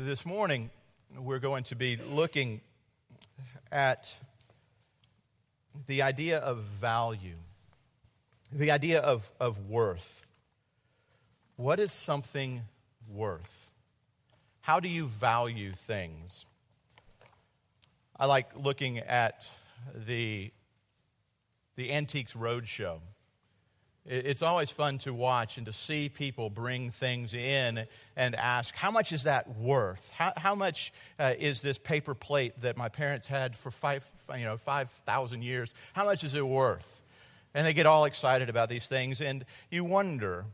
This morning, we're going to be looking at the idea of value, the idea of, of worth. What is something worth? How do you value things? I like looking at the, the Antiques Roadshow. It's always fun to watch and to see people bring things in and ask, how much is that worth? How, how much uh, is this paper plate that my parents had for five, you know, 5,000 years? How much is it worth? And they get all excited about these things, and you wonder,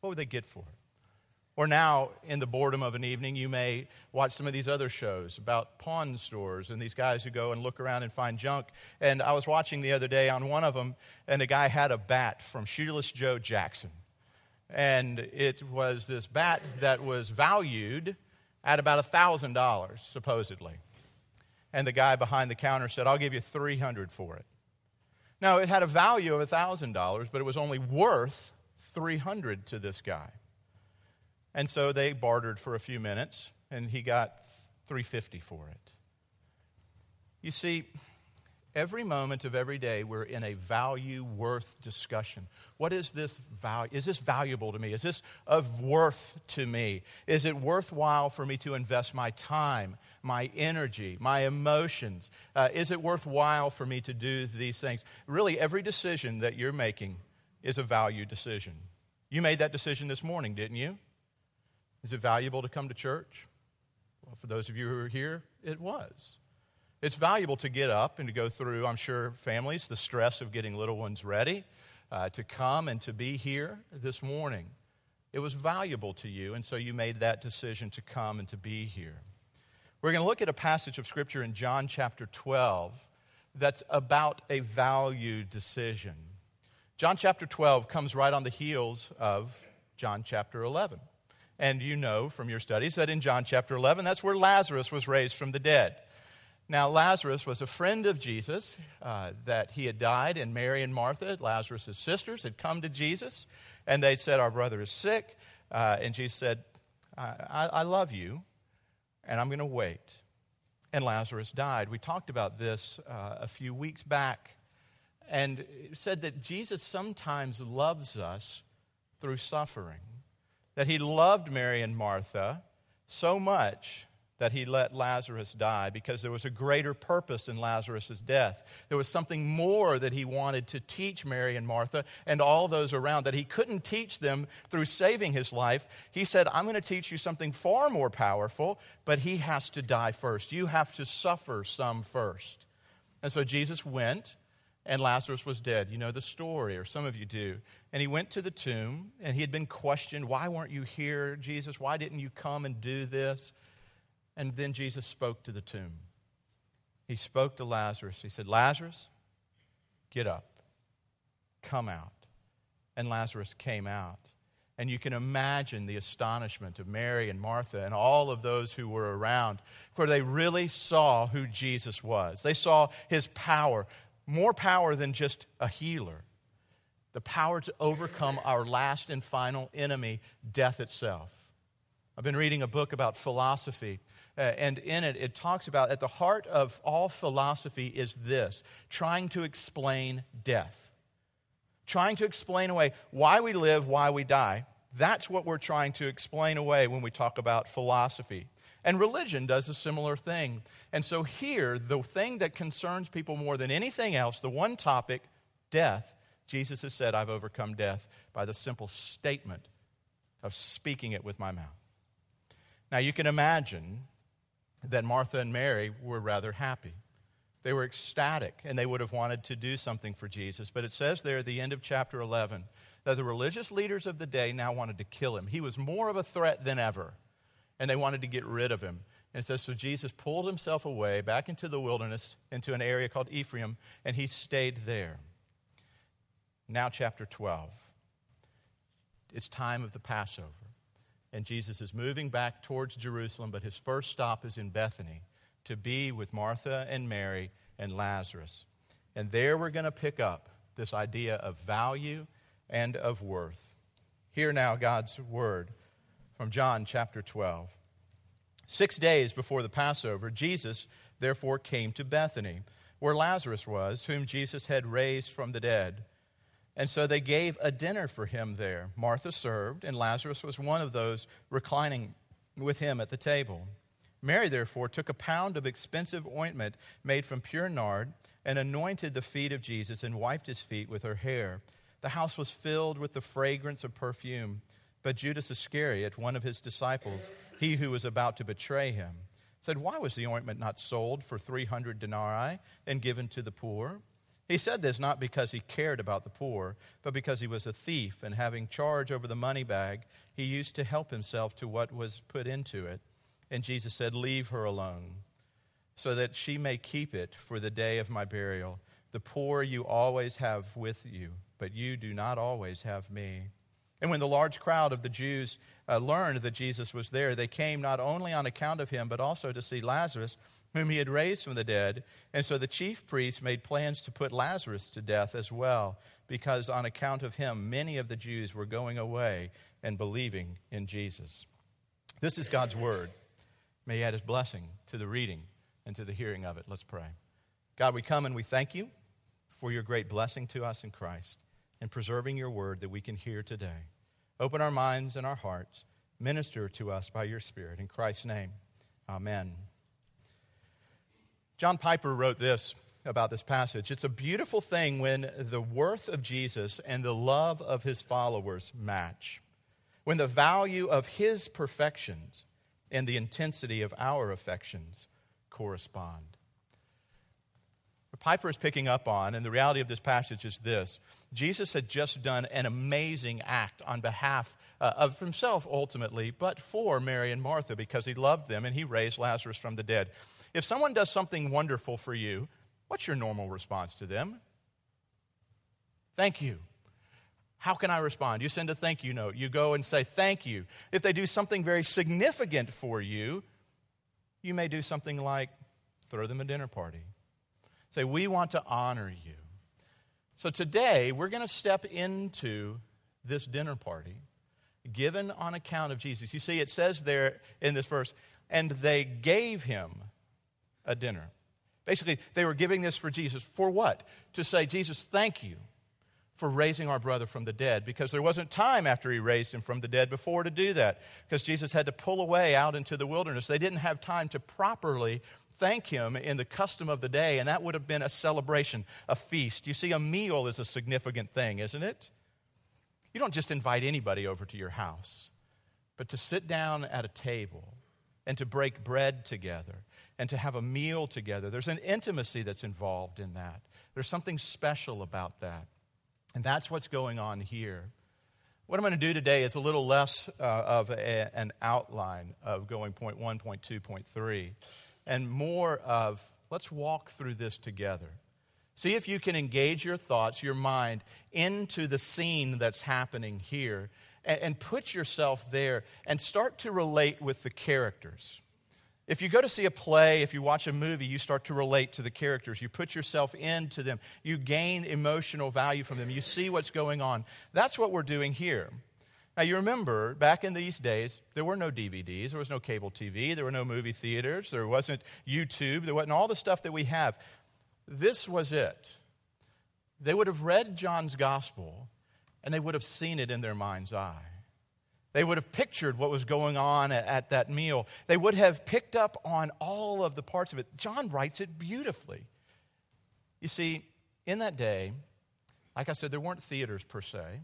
what would they get for it? Or now, in the boredom of an evening, you may watch some of these other shows about pawn stores and these guys who go and look around and find junk. And I was watching the other day on one of them, and a guy had a bat from Shoeless Joe Jackson. And it was this bat that was valued at about $1,000, supposedly. And the guy behind the counter said, I'll give you 300 for it. Now, it had a value of $1,000, but it was only worth 300 to this guy. And so they bartered for a few minutes, and he got 350 for it. You see, every moment of every day we're in a value worth discussion. What is this value? Is this valuable to me? Is this of worth to me? Is it worthwhile for me to invest my time, my energy, my emotions? Uh, is it worthwhile for me to do these things? Really, every decision that you're making is a value decision. You made that decision this morning, didn't you? Is it valuable to come to church? Well, for those of you who are here, it was. It's valuable to get up and to go through, I'm sure, families, the stress of getting little ones ready, uh, to come and to be here this morning. It was valuable to you, and so you made that decision to come and to be here. We're going to look at a passage of Scripture in John chapter 12 that's about a value decision. John chapter 12 comes right on the heels of John chapter 11. And you know from your studies that in John chapter 11, that's where Lazarus was raised from the dead. Now, Lazarus was a friend of Jesus, uh, that he had died, and Mary and Martha, Lazarus' sisters, had come to Jesus, and they'd said, Our brother is sick. Uh, and Jesus said, I, I love you, and I'm going to wait. And Lazarus died. We talked about this uh, a few weeks back, and said that Jesus sometimes loves us through suffering that he loved Mary and Martha so much that he let Lazarus die because there was a greater purpose in Lazarus' death. There was something more that he wanted to teach Mary and Martha and all those around that he couldn't teach them through saving his life. He said, I'm going to teach you something far more powerful, but he has to die first. You have to suffer some first. And so Jesus went and Lazarus was dead. You know the story, or some of you do. And he went to the tomb, and he had been questioned, Why weren't you here, Jesus? Why didn't you come and do this? And then Jesus spoke to the tomb. He spoke to Lazarus. He said, Lazarus, get up, come out. And Lazarus came out. And you can imagine the astonishment of Mary and Martha and all of those who were around, for they really saw who Jesus was. They saw his power, more power than just a healer the power to overcome our last and final enemy, death itself. I've been reading a book about philosophy, uh, and in it, it talks about at the heart of all philosophy is this trying to explain death, trying to explain away why we live, why we die. That's what we're trying to explain away when we talk about philosophy. And religion does a similar thing. And so, here, the thing that concerns people more than anything else, the one topic, death, Jesus has said, I've overcome death by the simple statement of speaking it with my mouth. Now, you can imagine that Martha and Mary were rather happy. They were ecstatic and they would have wanted to do something for Jesus. But it says there at the end of chapter 11 that the religious leaders of the day now wanted to kill him. He was more of a threat than ever and they wanted to get rid of him. And it says, So Jesus pulled himself away back into the wilderness, into an area called Ephraim, and he stayed there. Now, chapter 12. It's time of the Passover. And Jesus is moving back towards Jerusalem, but his first stop is in Bethany to be with Martha and Mary and Lazarus. And there we're going to pick up this idea of value and of worth. Hear now God's word from John chapter 12. Six days before the Passover, Jesus therefore came to Bethany, where Lazarus was, whom Jesus had raised from the dead. And so they gave a dinner for him there. Martha served, and Lazarus was one of those reclining with him at the table. Mary, therefore, took a pound of expensive ointment made from pure nard and anointed the feet of Jesus and wiped his feet with her hair. The house was filled with the fragrance of perfume. But Judas Iscariot, one of his disciples, he who was about to betray him, said, Why was the ointment not sold for 300 denarii and given to the poor? He said this not because he cared about the poor, but because he was a thief, and having charge over the money bag, he used to help himself to what was put into it. And Jesus said, Leave her alone, so that she may keep it for the day of my burial. The poor you always have with you, but you do not always have me. And when the large crowd of the Jews uh, learned that Jesus was there, they came not only on account of him, but also to see Lazarus, whom he had raised from the dead. And so the chief priests made plans to put Lazarus to death as well, because on account of him, many of the Jews were going away and believing in Jesus. This is God's word. May he add his blessing to the reading and to the hearing of it. Let's pray. God, we come and we thank you for your great blessing to us in Christ and preserving your word that we can hear today. Open our minds and our hearts. Minister to us by your Spirit. In Christ's name, amen. John Piper wrote this about this passage. It's a beautiful thing when the worth of Jesus and the love of his followers match, when the value of his perfections and the intensity of our affections correspond. What Piper is picking up on, and the reality of this passage is this Jesus had just done an amazing act on behalf uh, of himself ultimately, but for Mary and Martha because he loved them and he raised Lazarus from the dead. If someone does something wonderful for you, what's your normal response to them? Thank you. How can I respond? You send a thank you note. You go and say thank you. If they do something very significant for you, you may do something like throw them a dinner party Say, we want to honor you. So today, we're going to step into this dinner party given on account of Jesus. You see, it says there in this verse, and they gave him a dinner. Basically, they were giving this for Jesus. For what? To say, Jesus, thank you for raising our brother from the dead because there wasn't time after he raised him from the dead before to do that because Jesus had to pull away out into the wilderness. They didn't have time to properly thank him in the custom of the day, and that would have been a celebration, a feast. You see, a meal is a significant thing, isn't it? You don't just invite anybody over to your house, but to sit down at a table and to break bread together and to have a meal together. There's an intimacy that's involved in that. There's something special about that. And that's what's going on here. What I'm going to do today is a little less uh, of a, an outline of going point one, point two, point three and more of let's walk through this together. See if you can engage your thoughts, your mind, into the scene that's happening here and, and, put yourself there and start to relate with the characters. If you go to see a play, if you watch a movie, you start to relate to the characters. You put yourself into them. You gain emotional value from them. You see what's going on. That's what we're doing here. Now, you remember back in these days, there were no DVDs, there was no cable TV, there were no movie theaters, there wasn't YouTube, there wasn't all the stuff that we have. This was it. They would have read John's gospel and they would have seen it in their mind's eye. They would have pictured what was going on at, at that meal. They would have picked up on all of the parts of it. John writes it beautifully. You see, in that day, like I said, there weren't theaters per se.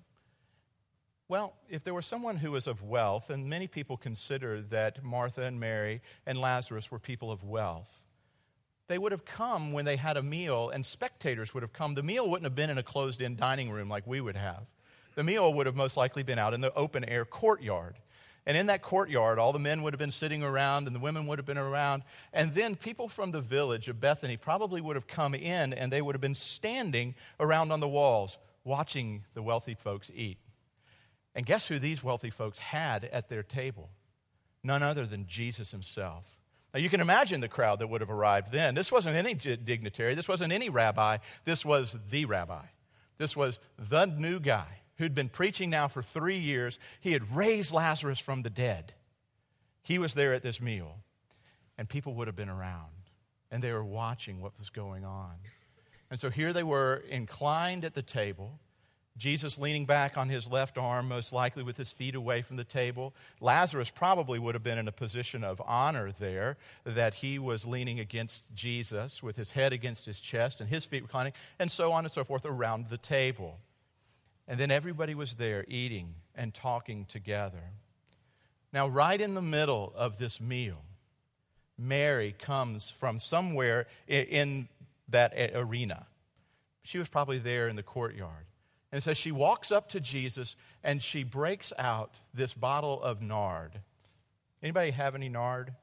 Well, if there was someone who was of wealth, and many people consider that Martha and Mary and Lazarus were people of wealth, they would have come when they had a meal, and spectators would have come. The meal wouldn't have been in a closed in dining room like we would have. The meal would have most likely been out in the open air courtyard. And in that courtyard, all the men would have been sitting around and the women would have been around. And then people from the village of Bethany probably would have come in and they would have been standing around on the walls watching the wealthy folks eat. And guess who these wealthy folks had at their table? None other than Jesus himself. Now, you can imagine the crowd that would have arrived then. This wasn't any dignitary, this wasn't any rabbi, this was the rabbi. This was the new guy who'd been preaching now for three years. He had raised Lazarus from the dead. He was there at this meal, and people would have been around, and they were watching what was going on. And so here they were, inclined at the table. Jesus leaning back on his left arm, most likely with his feet away from the table. Lazarus probably would have been in a position of honor there, that he was leaning against Jesus with his head against his chest and his feet reclining, and so on and so forth around the table. And then everybody was there eating and talking together. Now, right in the middle of this meal, Mary comes from somewhere in that arena. She was probably there in the courtyard. And so she walks up to Jesus and she breaks out this bottle of nard. Anybody have any nard?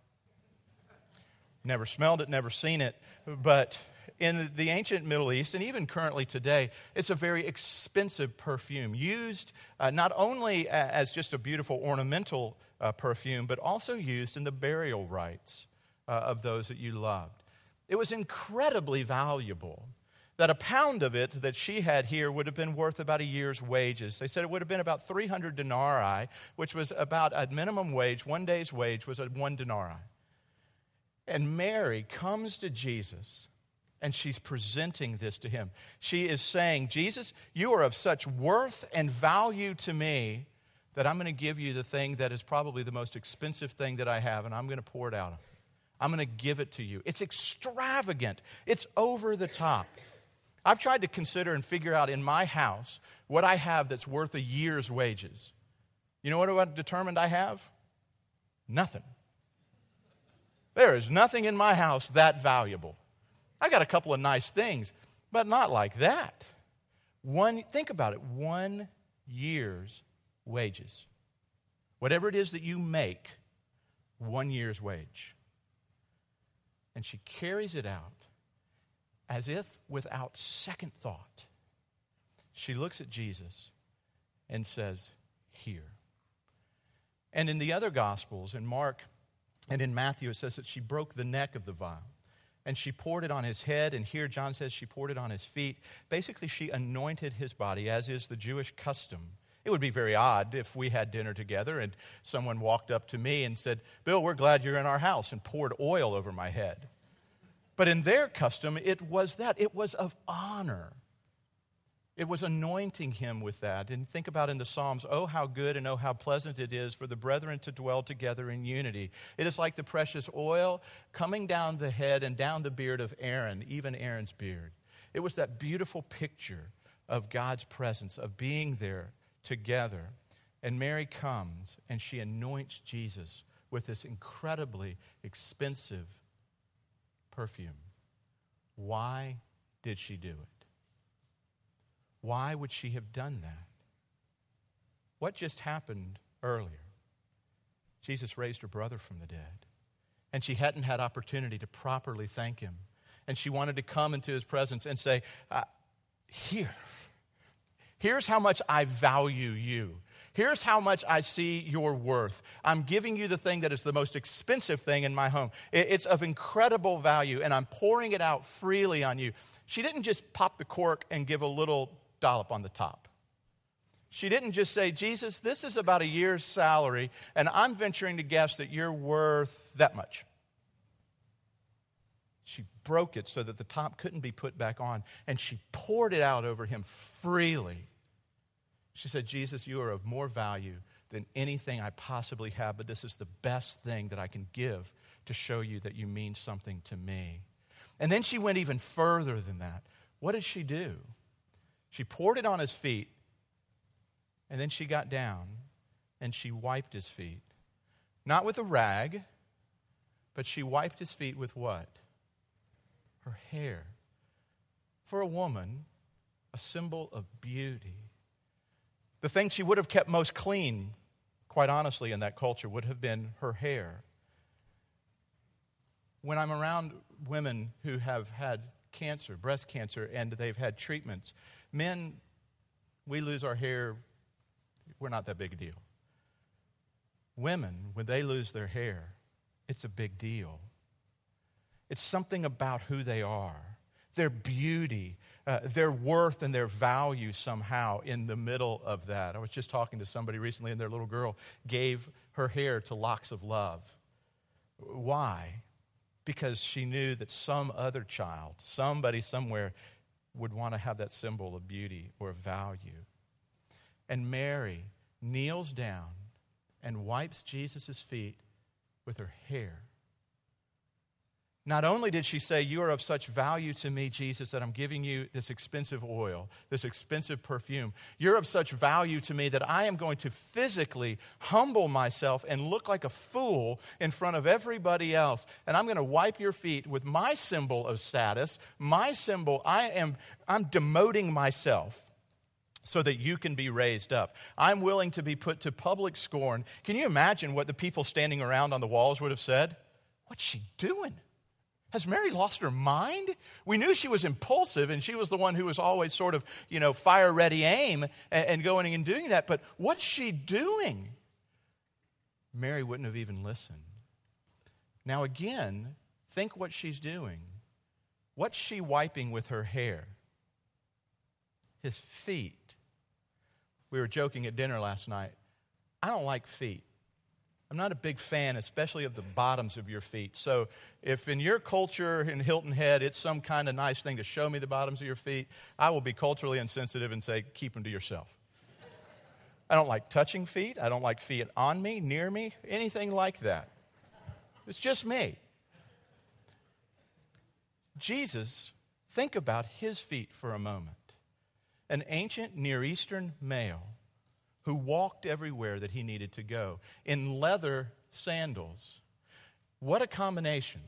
Never smelled it, never seen it, but in the ancient Middle East, and even currently today, it's a very expensive perfume, used uh, not only as just a beautiful ornamental uh, perfume, but also used in the burial rites uh, of those that you loved. It was incredibly valuable that a pound of it that she had here would have been worth about a year's wages. They said it would have been about 300 denarii, which was about a minimum wage, one day's wage was a one denarii. And Mary comes to Jesus and she's presenting this to him. She is saying, Jesus, you are of such worth and value to me that I'm going to give you the thing that is probably the most expensive thing that I have, and I'm going to pour it out. I'm going to give it to you. It's extravagant, it's over the top. I've tried to consider and figure out in my house what I have that's worth a year's wages. You know what I've determined I have? Nothing. There is nothing in my house that valuable. I got a couple of nice things, but not like that. One, think about it, one year's wages. Whatever it is that you make, one year's wage. And she carries it out as if without second thought, she looks at Jesus and says, Here. And in the other Gospels, in Mark and in Matthew, it says that she broke the neck of the vial and she poured it on his head. And here John says she poured it on his feet. Basically, she anointed his body, as is the Jewish custom. It would be very odd if we had dinner together and someone walked up to me and said, Bill, we're glad you're in our house, and poured oil over my head. But in their custom, it was that. It was of honor. It was anointing him with that. And think about in the Psalms, oh, how good and oh, how pleasant it is for the brethren to dwell together in unity. It is like the precious oil coming down the head and down the beard of Aaron, even Aaron's beard. It was that beautiful picture of God's presence, of being there together. And Mary comes and she anoints Jesus with this incredibly expensive perfume. Why did she do it? Why would she have done that? What just happened earlier? Jesus raised her brother from the dead, and she hadn't had opportunity to properly thank him. And she wanted to come into his presence and say, uh, Here, here's how much I value you. Here's how much I see your worth. I'm giving you the thing that is the most expensive thing in my home. It's of incredible value, and I'm pouring it out freely on you. She didn't just pop the cork and give a little dollop on the top. She didn't just say, Jesus, this is about a year's salary, and I'm venturing to guess that you're worth that much. She broke it so that the top couldn't be put back on, and she poured it out over him freely. She said, Jesus, you are of more value than anything I possibly have, but this is the best thing that I can give to show you that you mean something to me. And then she went even further than that. What did she do? She poured it on his feet, and then she got down and she wiped his feet. Not with a rag, but she wiped his feet with what? Her hair. For a woman, a symbol of beauty the thing she would have kept most clean, quite honestly, in that culture would have been her hair. When I'm around women who have had cancer, breast cancer, and they've had treatments, men, we lose our hair, we're not that big a deal. Women, when they lose their hair, it's a big deal. It's something about who they are their beauty, uh, their worth, and their value somehow in the middle of that. I was just talking to somebody recently, and their little girl gave her hair to locks of love. Why? Because she knew that some other child, somebody somewhere, would want to have that symbol of beauty or value. And Mary kneels down and wipes Jesus' feet with her hair. Not only did she say, You are of such value to me, Jesus, that I'm giving you this expensive oil, this expensive perfume. You're of such value to me that I am going to physically humble myself and look like a fool in front of everybody else. And I'm going to wipe your feet with my symbol of status, my symbol. I am I'm demoting myself so that you can be raised up. I'm willing to be put to public scorn. Can you imagine what the people standing around on the walls would have said? What's she doing? Has Mary lost her mind? We knew she was impulsive and she was the one who was always sort of, you know, fire ready aim and, going and doing that. But what's she doing? Mary wouldn't have even listened. Now, again, think what she's doing. What's she wiping with her hair? His feet. We were joking at dinner last night. I don't like feet. I'm not a big fan, especially of the bottoms of your feet. So, if in your culture in Hilton Head it's some kind of nice thing to show me the bottoms of your feet, I will be culturally insensitive and say, keep them to yourself. I don't like touching feet. I don't like feet on me, near me, anything like that. It's just me. Jesus, think about his feet for a moment. An ancient Near Eastern male who walked everywhere that he needed to go in leather sandals. What a combination!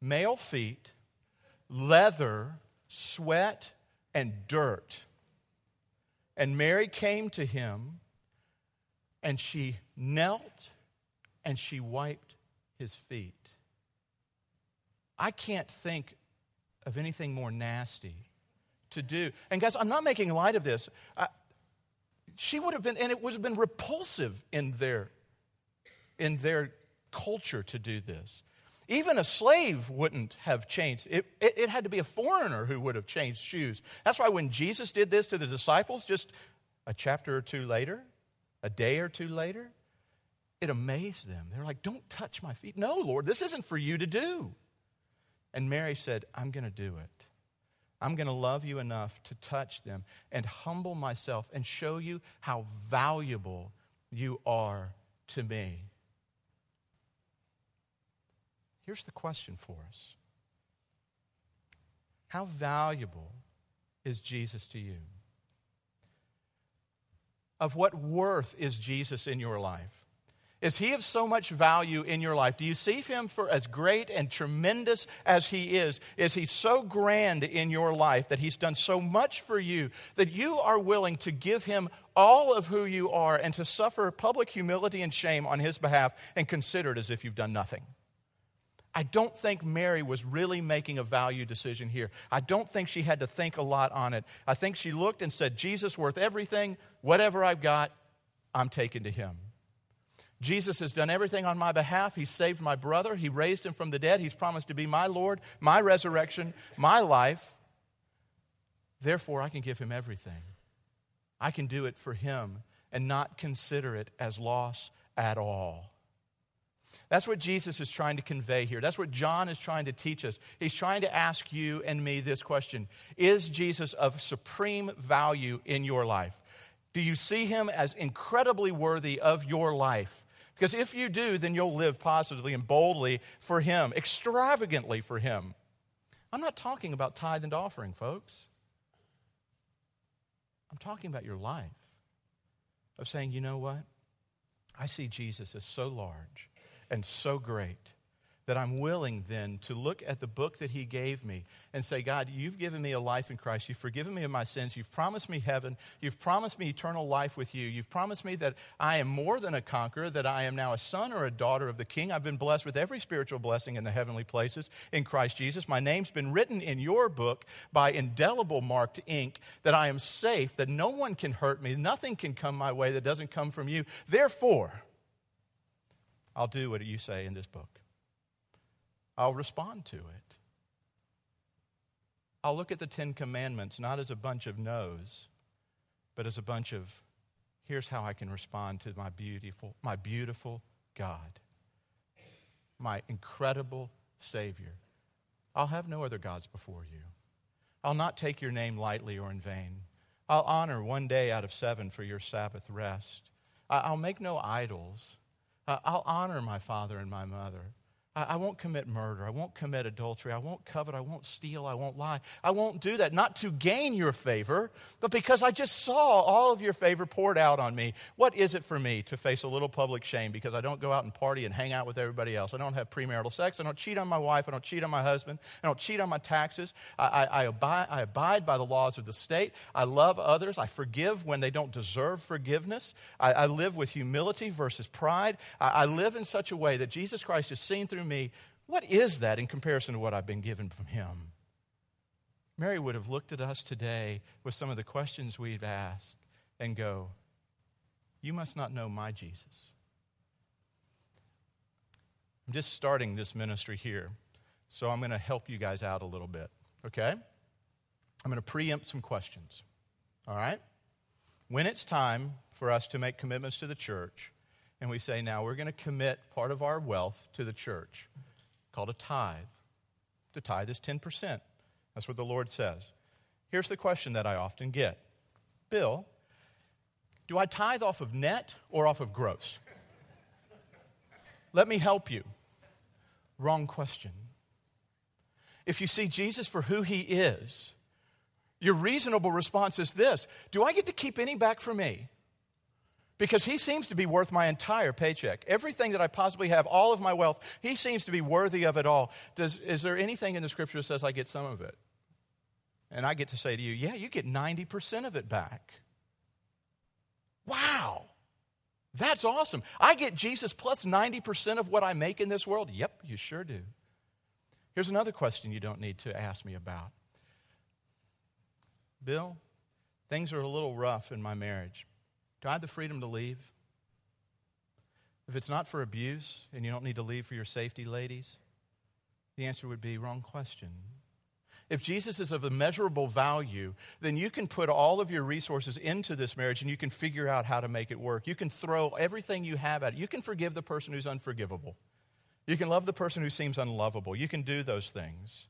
Male feet, leather, sweat, and dirt. And Mary came to him and she knelt and she wiped his feet. I can't think of anything more nasty to do. And guys, I'm not making light of this. I, she would have been, and it would have been repulsive in their, in their culture to do this. Even a slave wouldn't have changed. It, it, it, had to be a foreigner who would have changed shoes. That's why when Jesus did this to the disciples, just a chapter or two later, a day or two later, it amazed them. They're like, Don't touch my feet. No, Lord, this isn't for you to do. And Mary said, I'm going to do it. I'm going to love you enough to touch them and humble myself and show you how valuable you are to me. Here's the question for us How valuable is Jesus to you? Of what worth is Jesus in your life? Is he of so much value in your life? Do you see him for as great and tremendous as he is? Is he so grand in your life that he's done so much for you that you are willing to give him all of who you are and to suffer public humility and shame on his behalf and consider it as if you've done nothing? I don't think Mary was really making a value decision here. I don't think she had to think a lot on it. I think she looked and said, Jesus worth everything, whatever I've got, I'm taking to him. Jesus has done everything on my behalf. He saved my brother. He raised him from the dead. He's promised to be my Lord, my resurrection, my life. Therefore, I can give him everything. I can do it for him and not consider it as loss at all. That's what Jesus is trying to convey here. That's what John is trying to teach us. He's trying to ask you and me this question Is Jesus of supreme value in your life? Do you see him as incredibly worthy of your life? Because if you do, then you'll live positively and boldly for Him, extravagantly for Him. I'm not talking about tithe and offering, folks. I'm talking about your life of saying, you know what? I see Jesus as so large and so great that I'm willing then to look at the book that He gave me and say, God, you've given me a life in Christ. You've forgiven me of my sins. You've promised me heaven. You've promised me eternal life with you. You've promised me that I am more than a conqueror, that I am now a son or a daughter of the King. I've been blessed with every spiritual blessing in the heavenly places in Christ Jesus. My name's been written in your book by indelible marked ink, that I am safe, that no one can hurt me. Nothing can come my way that doesn't come from you. Therefore, I'll do what you say in this book. I'll respond to it. I'll look at the Ten Commandments not as a bunch of no's, but as a bunch of here's how I can respond to my beautiful, my beautiful God, my incredible Savior. I'll have no other gods before you. I'll not take your name lightly or in vain. I'll honor one day out of seven for your Sabbath rest. I'll make no idols. I'll honor my father and my mother. I won't commit murder. I won't commit adultery. I won't covet. I won't steal. I won't lie. I won't do that, not to gain your favor, but because I just saw all of your favor poured out on me. What is it for me to face a little public shame because I don't go out and party and hang out with everybody else? I don't have premarital sex. I don't cheat on my wife. I don't cheat on my husband. I don't cheat on my taxes. I, I, I, abide, I abide by the laws of the state. I love others. I forgive when they don't deserve forgiveness. I, I live with humility versus pride. I, live in such a way that Jesus Christ is seen through through me, what is that in comparison to what I've been given from Him? Mary would have looked at us today with some of the questions we've asked and go, You must not know my Jesus. I'm just starting this ministry here, so I'm going to help you guys out a little bit, okay? I'm going to preempt some questions, all right? When it's time for us to make commitments to the church, and we say, now we're going to commit part of our wealth to the church, called a tithe. The tithe is 10%. That's what the Lord says. Here's the question that I often get Bill, do I tithe off of net or off of gross? Let me help you. Wrong question. If you see Jesus for who he is, your reasonable response is this Do I get to keep any back for me? Because he seems to be worth my entire paycheck. Everything that I possibly have, all of my wealth, he seems to be worthy of it all. Does, is there anything in the scripture that says I get some of it? And I get to say to you, yeah, you get 90% of it back. Wow. That's awesome. I get Jesus plus 90% of what I make in this world? Yep, you sure do. Here's another question you don't need to ask me about Bill, things are a little rough in my marriage. Do I have the freedom to leave? If it's not for abuse and you don't need to leave for your safety, ladies, the answer would be wrong question. If Jesus is of immeasurable value, then you can put all of your resources into this marriage and you can figure out how to make it work. You can throw everything you have at it. You can forgive the person who's unforgivable. You can love the person who seems unlovable. You can do those things.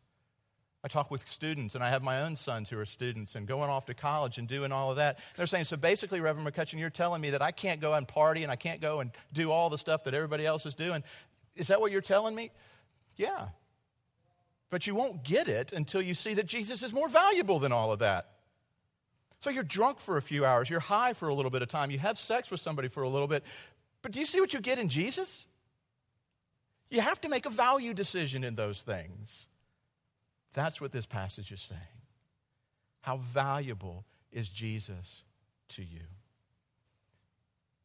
I talk with students, and I have my own sons who are students and going off to college and doing all of that. They're saying, So basically, Reverend McCutcheon, you're telling me that I can't go and party and I can't go and do all the stuff that everybody else is doing. Is that what you're telling me? Yeah. But you won't get it until you see that Jesus is more valuable than all of that. So you're drunk for a few hours, you're high for a little bit of time, you have sex with somebody for a little bit. But do you see what you get in Jesus? You have to make a value decision in those things. That's what this passage is saying. How valuable is Jesus to you?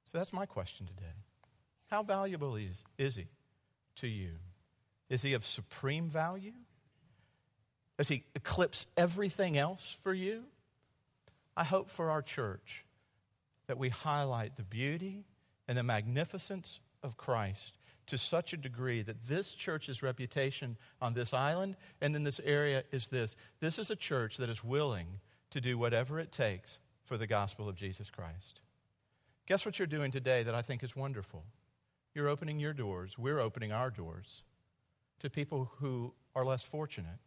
So that's my question today. How valuable is, is he to you? Is he of supreme value? Does he eclipse everything else for you? I hope for our church that we highlight the beauty and the magnificence of Christ to such a degree that this church's reputation on this island and in this area is this this is a church that is willing to do whatever it takes for the gospel of Jesus Christ. Guess what you're doing today that I think is wonderful? You're opening your doors, we're opening our doors to people who are less fortunate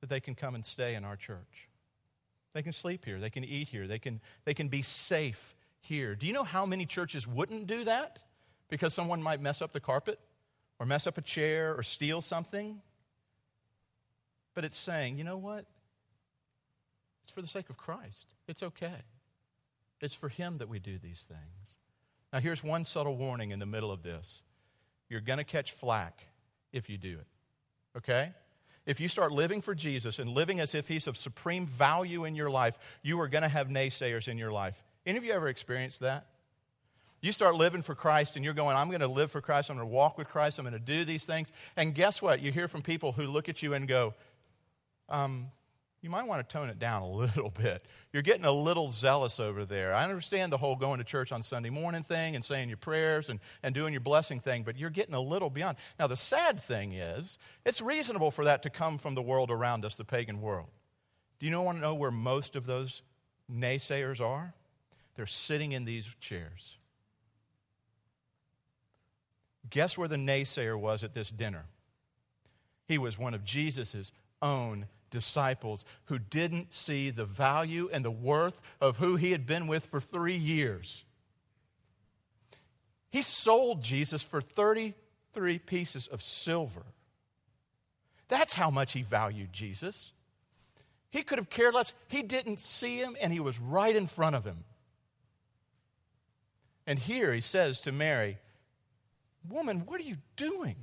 that they can come and stay in our church. They can sleep here, they can eat here, they can, they can be safe here. Do you know how many churches wouldn't do that? because someone might mess up the carpet or mess up a chair or steal something. But it's saying, you know what? It's for the sake of Christ. It's okay. It's for Him that we do these things. Now, here's one subtle warning in the middle of this you're going to catch flack if you do it. Okay? If you start living for Jesus and living as if He's of supreme value in your life, you are going to have naysayers in your life. Any of you ever experienced that? You start living for Christ and you're going, I'm going to live for Christ. I'm going to walk with Christ. I'm going to do these things. And guess what? You hear from people who look at you and go, um, you might want to tone it down a little bit. You're getting a little zealous over there. I understand the whole going to church on Sunday morning thing and saying your prayers and, and doing your blessing thing, but you're getting a little beyond. Now, the sad thing is, it's reasonable for that to come from the world around us, the pagan world. Do you want to know where most of those naysayers are? They're sitting in these chairs. Guess where the naysayer was at this dinner? He was one of Jesus' own disciples who didn't see the value and the worth of who he had been with for three years. He sold Jesus for 33 pieces of silver. That's how much he valued Jesus. He could have cared less. He didn't see him, and he was right in front of him. And here he says to Mary, Woman, what are you doing?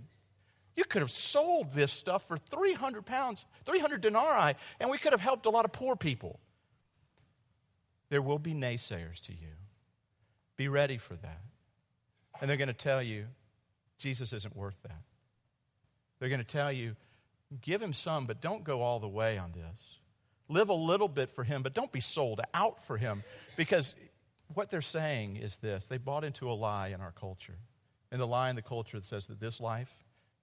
You could have sold this stuff for 300 pounds, 300 denarii, and we could have helped a lot of poor people. There will be naysayers to you. Be ready for that. And they're going to tell you, Jesus isn't worth that. They're going to tell you, give him some, but don't go all the way on this. Live a little bit for him, but don't be sold out for him. Because what they're saying is this they bought into a lie in our culture. And the lie in the culture that says that this life,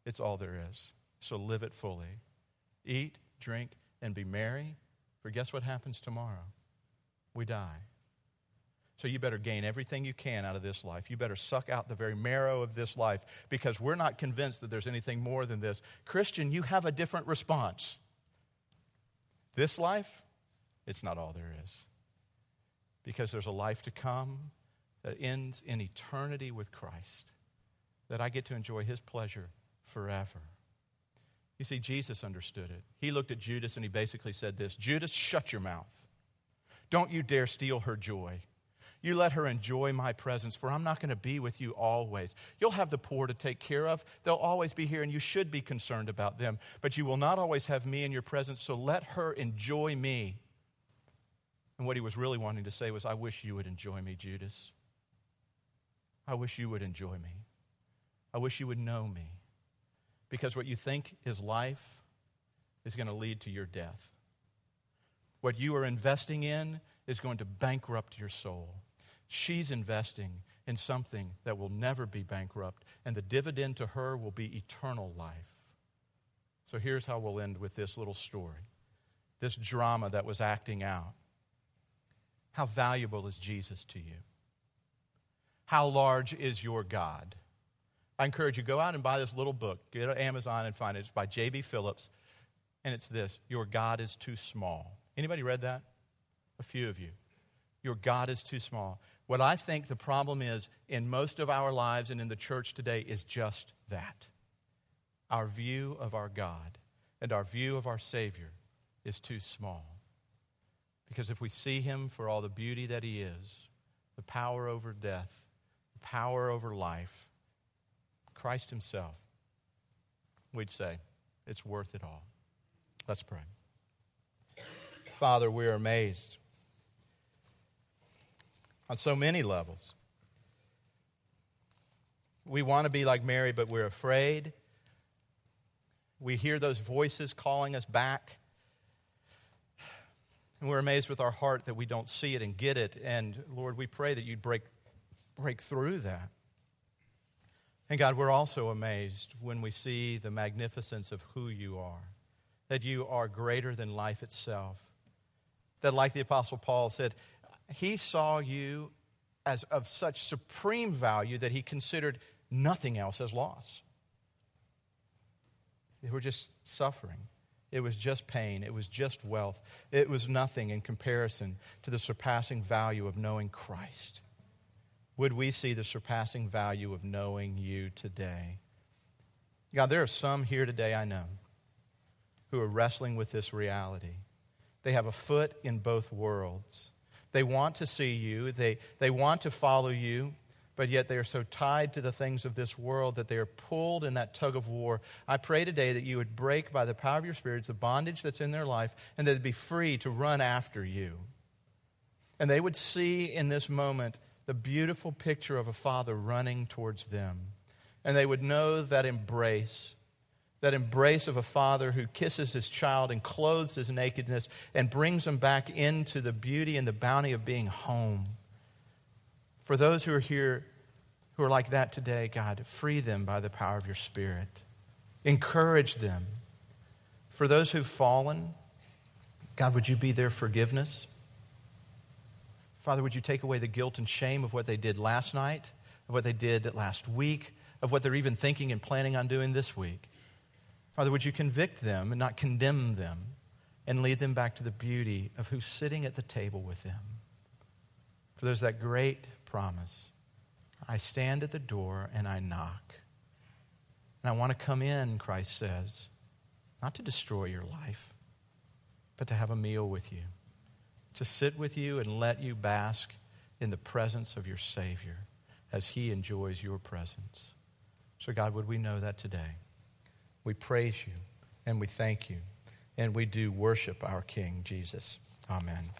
it's all there is. So live it fully. Eat, drink, and be merry. For guess what happens tomorrow? We die. So you better gain everything you can out of this life. You better suck out the very marrow of this life because we're not convinced that there's anything more than this. Christian, you have a different response. This life, it's not all there is. Because there's a life to come that ends in eternity with Christ that I get to enjoy his pleasure forever. You see, Jesus understood it. He looked at Judas and he basically said this Judas, shut your mouth. Don't you dare steal her joy. You let her enjoy my presence, for I'm not going to be with you always. You'll have the poor to take care of. They'll always be here, and you should be concerned about them. But you will not always have me in your presence, so let her enjoy me. And what he was really wanting to say was, I wish you would enjoy me, Judas. I wish you would enjoy me. I wish you would know me. Because what you think is life is going to lead to your death. What you are investing in is going to bankrupt your soul. She's investing in something that will never be bankrupt, and the dividend to her will be eternal life. So here's how we'll end with this little story this drama that was acting out. How valuable is Jesus to you? How large is your God? I encourage you, go out and buy this little book. Get on Amazon and find it. It's by J.B. Phillips. And it's this Your God is too small. Anybody read that? A few of you. Your God is too small. What I think the problem is in most of our lives and in the church today is just that. Our view of our God and our view of our Savior is too small. Because if we see Him for all the beauty that He is, the power over death, the power over life, Christ Himself, we'd say, it's worth it all. Let's pray. Father, we are amazed on so many levels. We want to be like Mary, but we're afraid. We hear those voices calling us back. And we're amazed with our heart that we don't see it and get it. And Lord, we pray that you'd break, break through that. And God, we're also amazed when we see the magnificence of who you are, that you are greater than life itself. That, like the Apostle Paul said, he saw you as of such supreme value that he considered nothing else as loss. They were just suffering. It was just pain. It was just wealth. It was nothing in comparison to the surpassing value of knowing Christ would we see the surpassing value of knowing you today? God, there are some here today I know who are wrestling with this reality. They have a foot in both worlds. They want to see you, they, they want to follow you, but yet they are so tied to the things of this world that they are pulled in that tug of war. I pray today that you would break by the power of your Spirit the bondage that's in their life and they'd be free to run after you. And they would see in this moment the beautiful picture of a father running towards them. And they would know that embrace, that embrace of a father who kisses his child and clothes his nakedness and brings him back into the beauty and the bounty of being home. For those who are here who are like that today, God, free them by the power of your Spirit. Encourage them. For those who've fallen, God, would you be their forgiveness? Father, would you take away the guilt and shame of what they did last night, of what they did last week, of what they're even thinking and planning on doing this week? Father, would you convict them and not condemn them and lead them back to the beauty of who's sitting at the table with them? For there's that great promise I stand at the door and I knock. And I want to come in, Christ says, not to destroy your life, but to have a meal with you, to sit with you and let you bask in the presence of your Savior as He enjoys your presence. So, God, would we know that today? We praise you and we thank you, and we do worship our King, Jesus. Amen.